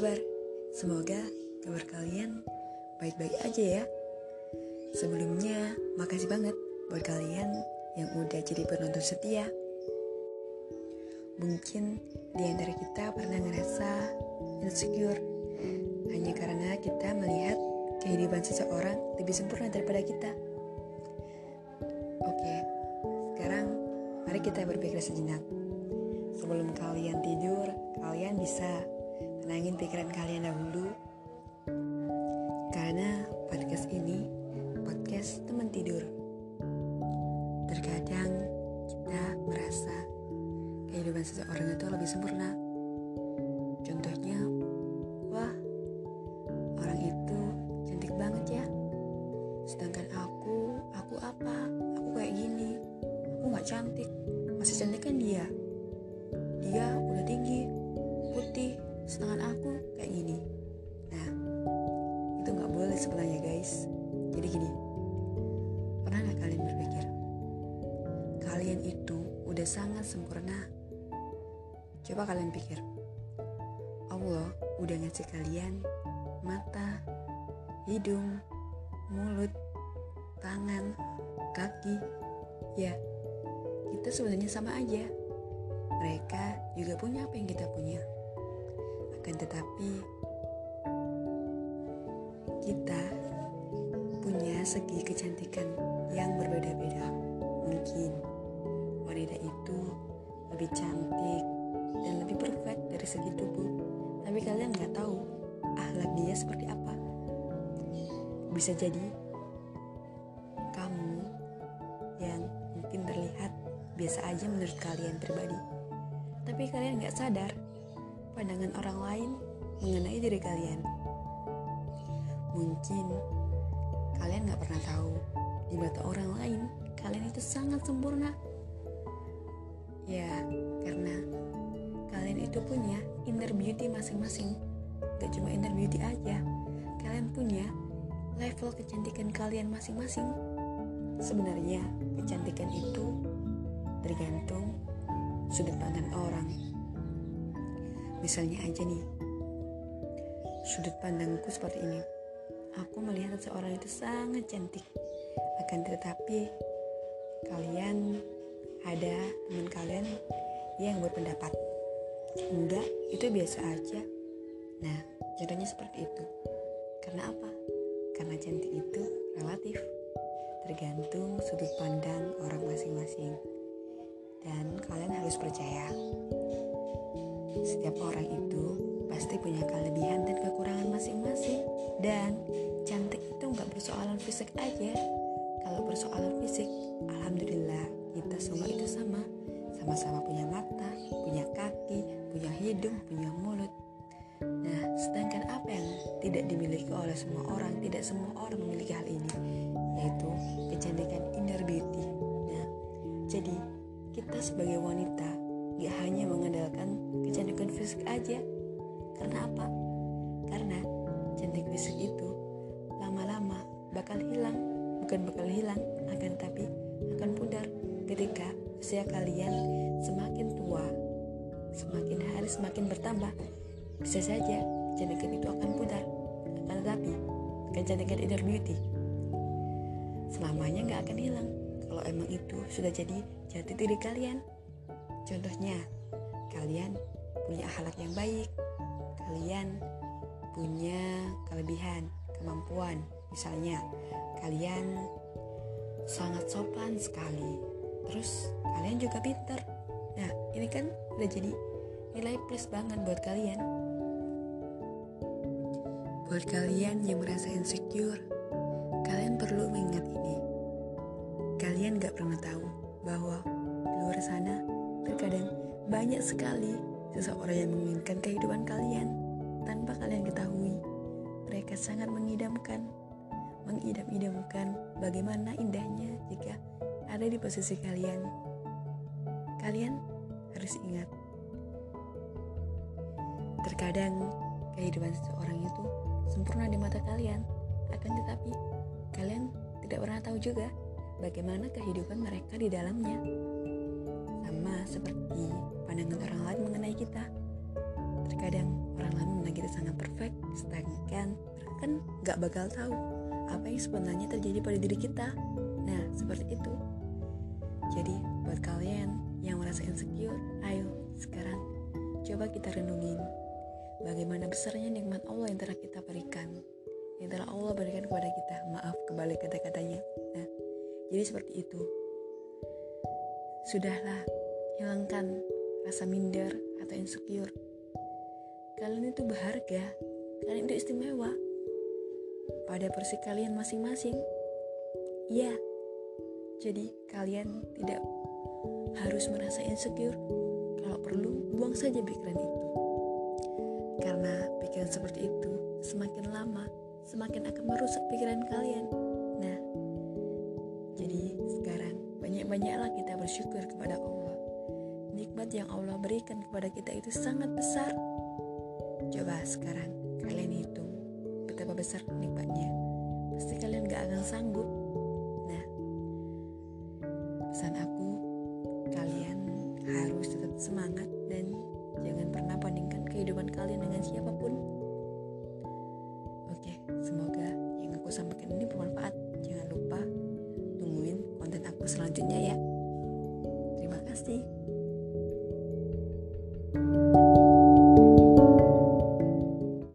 kabar? Semoga kabar kalian baik-baik aja ya. Sebelumnya, makasih banget buat kalian yang udah jadi penonton setia. Mungkin di antara kita pernah ngerasa insecure hanya karena kita melihat kehidupan seseorang lebih sempurna daripada kita. Oke, sekarang mari kita berpikir sejenak. Sebelum kalian tidur, kalian bisa tenangin pikiran kalian dahulu. Karena podcast ini podcast teman tidur. Terkadang kita merasa kehidupan seseorang itu lebih sempurna. Contohnya, wah, orang itu cantik banget ya. Sedangkan aku, aku apa? Aku kayak gini. Aku nggak cantik. Masih cantik kan dia? Sebenarnya guys. Jadi gini, pernah nggak kalian berpikir kalian itu udah sangat sempurna? Coba kalian pikir, Allah udah ngasih kalian mata, hidung, mulut, tangan, kaki. Ya, kita sebenarnya sama aja. Mereka juga punya apa yang kita punya. Akan tetapi, kita punya segi kecantikan yang berbeda-beda. Mungkin wanita itu lebih cantik dan lebih perfect dari segi tubuh, tapi kalian nggak tahu akhlak dia seperti apa. Bisa jadi kamu yang mungkin terlihat biasa aja menurut kalian pribadi, tapi kalian nggak sadar pandangan orang lain mengenai diri kalian. Mungkin kalian nggak pernah tahu di mata orang lain kalian itu sangat sempurna. Ya, karena kalian itu punya inner beauty masing-masing. Gak cuma inner beauty aja, kalian punya level kecantikan kalian masing-masing. Sebenarnya kecantikan itu tergantung sudut pandang orang. Misalnya aja nih, sudut pandangku seperti ini. Aku melihat seseorang itu sangat cantik. Akan tetapi kalian ada teman kalian yang berpendapat enggak itu biasa aja. Nah, contohnya seperti itu. Karena apa? Karena cantik itu relatif. Tergantung sudut pandang orang masing-masing. Dan kalian harus percaya setiap orang itu pasti punya kelebihan dan kekurangan masing-masing dan hidung punya mulut. Nah sedangkan apa yang tidak dimiliki oleh semua orang tidak semua orang memiliki hal ini yaitu kecantikan inner beauty. Nah jadi kita sebagai wanita gak hanya mengandalkan kecantikan fisik aja. Karena apa? Karena cantik fisik itu lama-lama bakal hilang, bukan bakal hilang, akan tapi akan pudar ketika usia kalian semakin tua, semakin hari semakin bertambah. Bisa saja kecantikan itu akan pudar, akan tetapi kecantikan inner beauty selamanya nggak akan hilang kalau emang itu sudah jadi jati diri kalian. Contohnya, kalian punya akhlak yang baik, kalian punya kelebihan, kemampuan. Misalnya, kalian sangat sopan sekali. Terus kalian juga pintar. Nah, ini kan udah jadi nilai plus banget buat kalian. Buat kalian yang merasa insecure, kalian perlu mengingat ini. Kalian gak pernah tahu bahwa di luar sana terkadang banyak sekali seseorang yang menginginkan kehidupan kalian tanpa kalian ketahui. Mereka sangat mengidamkan, mengidam-idamkan bagaimana indahnya jika ada di posisi kalian. Kalian harus ingat, terkadang kehidupan seseorang itu sempurna di mata kalian, akan tetapi kalian tidak pernah tahu juga bagaimana kehidupan mereka di dalamnya. Sama seperti pandangan orang lain mengenai kita. terkadang orang lain memandang kita sangat perfect sedangkan mereka kan gak bakal tahu apa yang sebenarnya terjadi pada diri kita nah seperti itu jadi buat kalian yang merasa insecure ayo sekarang coba kita renungin bagaimana besarnya nikmat Allah yang telah kita berikan? Yang telah Allah berikan kepada kita. Maaf kebalik kata-katanya. Nah jadi seperti itu. Sudahlah hilangkan rasa minder atau insecure. Kalian itu berharga kalian itu istimewa. Pada porsi kalian masing-masing. Iya jadi kalian tidak harus merasa insecure. Kalau perlu buang saja pikiran itu karena pikiran seperti itu semakin lama semakin akan merusak pikiran kalian. Nah jadi sekarang banyak-banyaklah kita bersyukur kepada Allah. Nikmat yang Allah berikan kepada kita itu sangat besar. Coba sekarang kalian hitung betapa besar nikmatnya. Pasti kalian gak akan sanggup. Nah pesan aku kalian dengan siapa pun. Oke semoga yang aku sampaikan ini bermanfaat. Jangan lupa tungguin konten aku selanjutnya ya. Terima kasih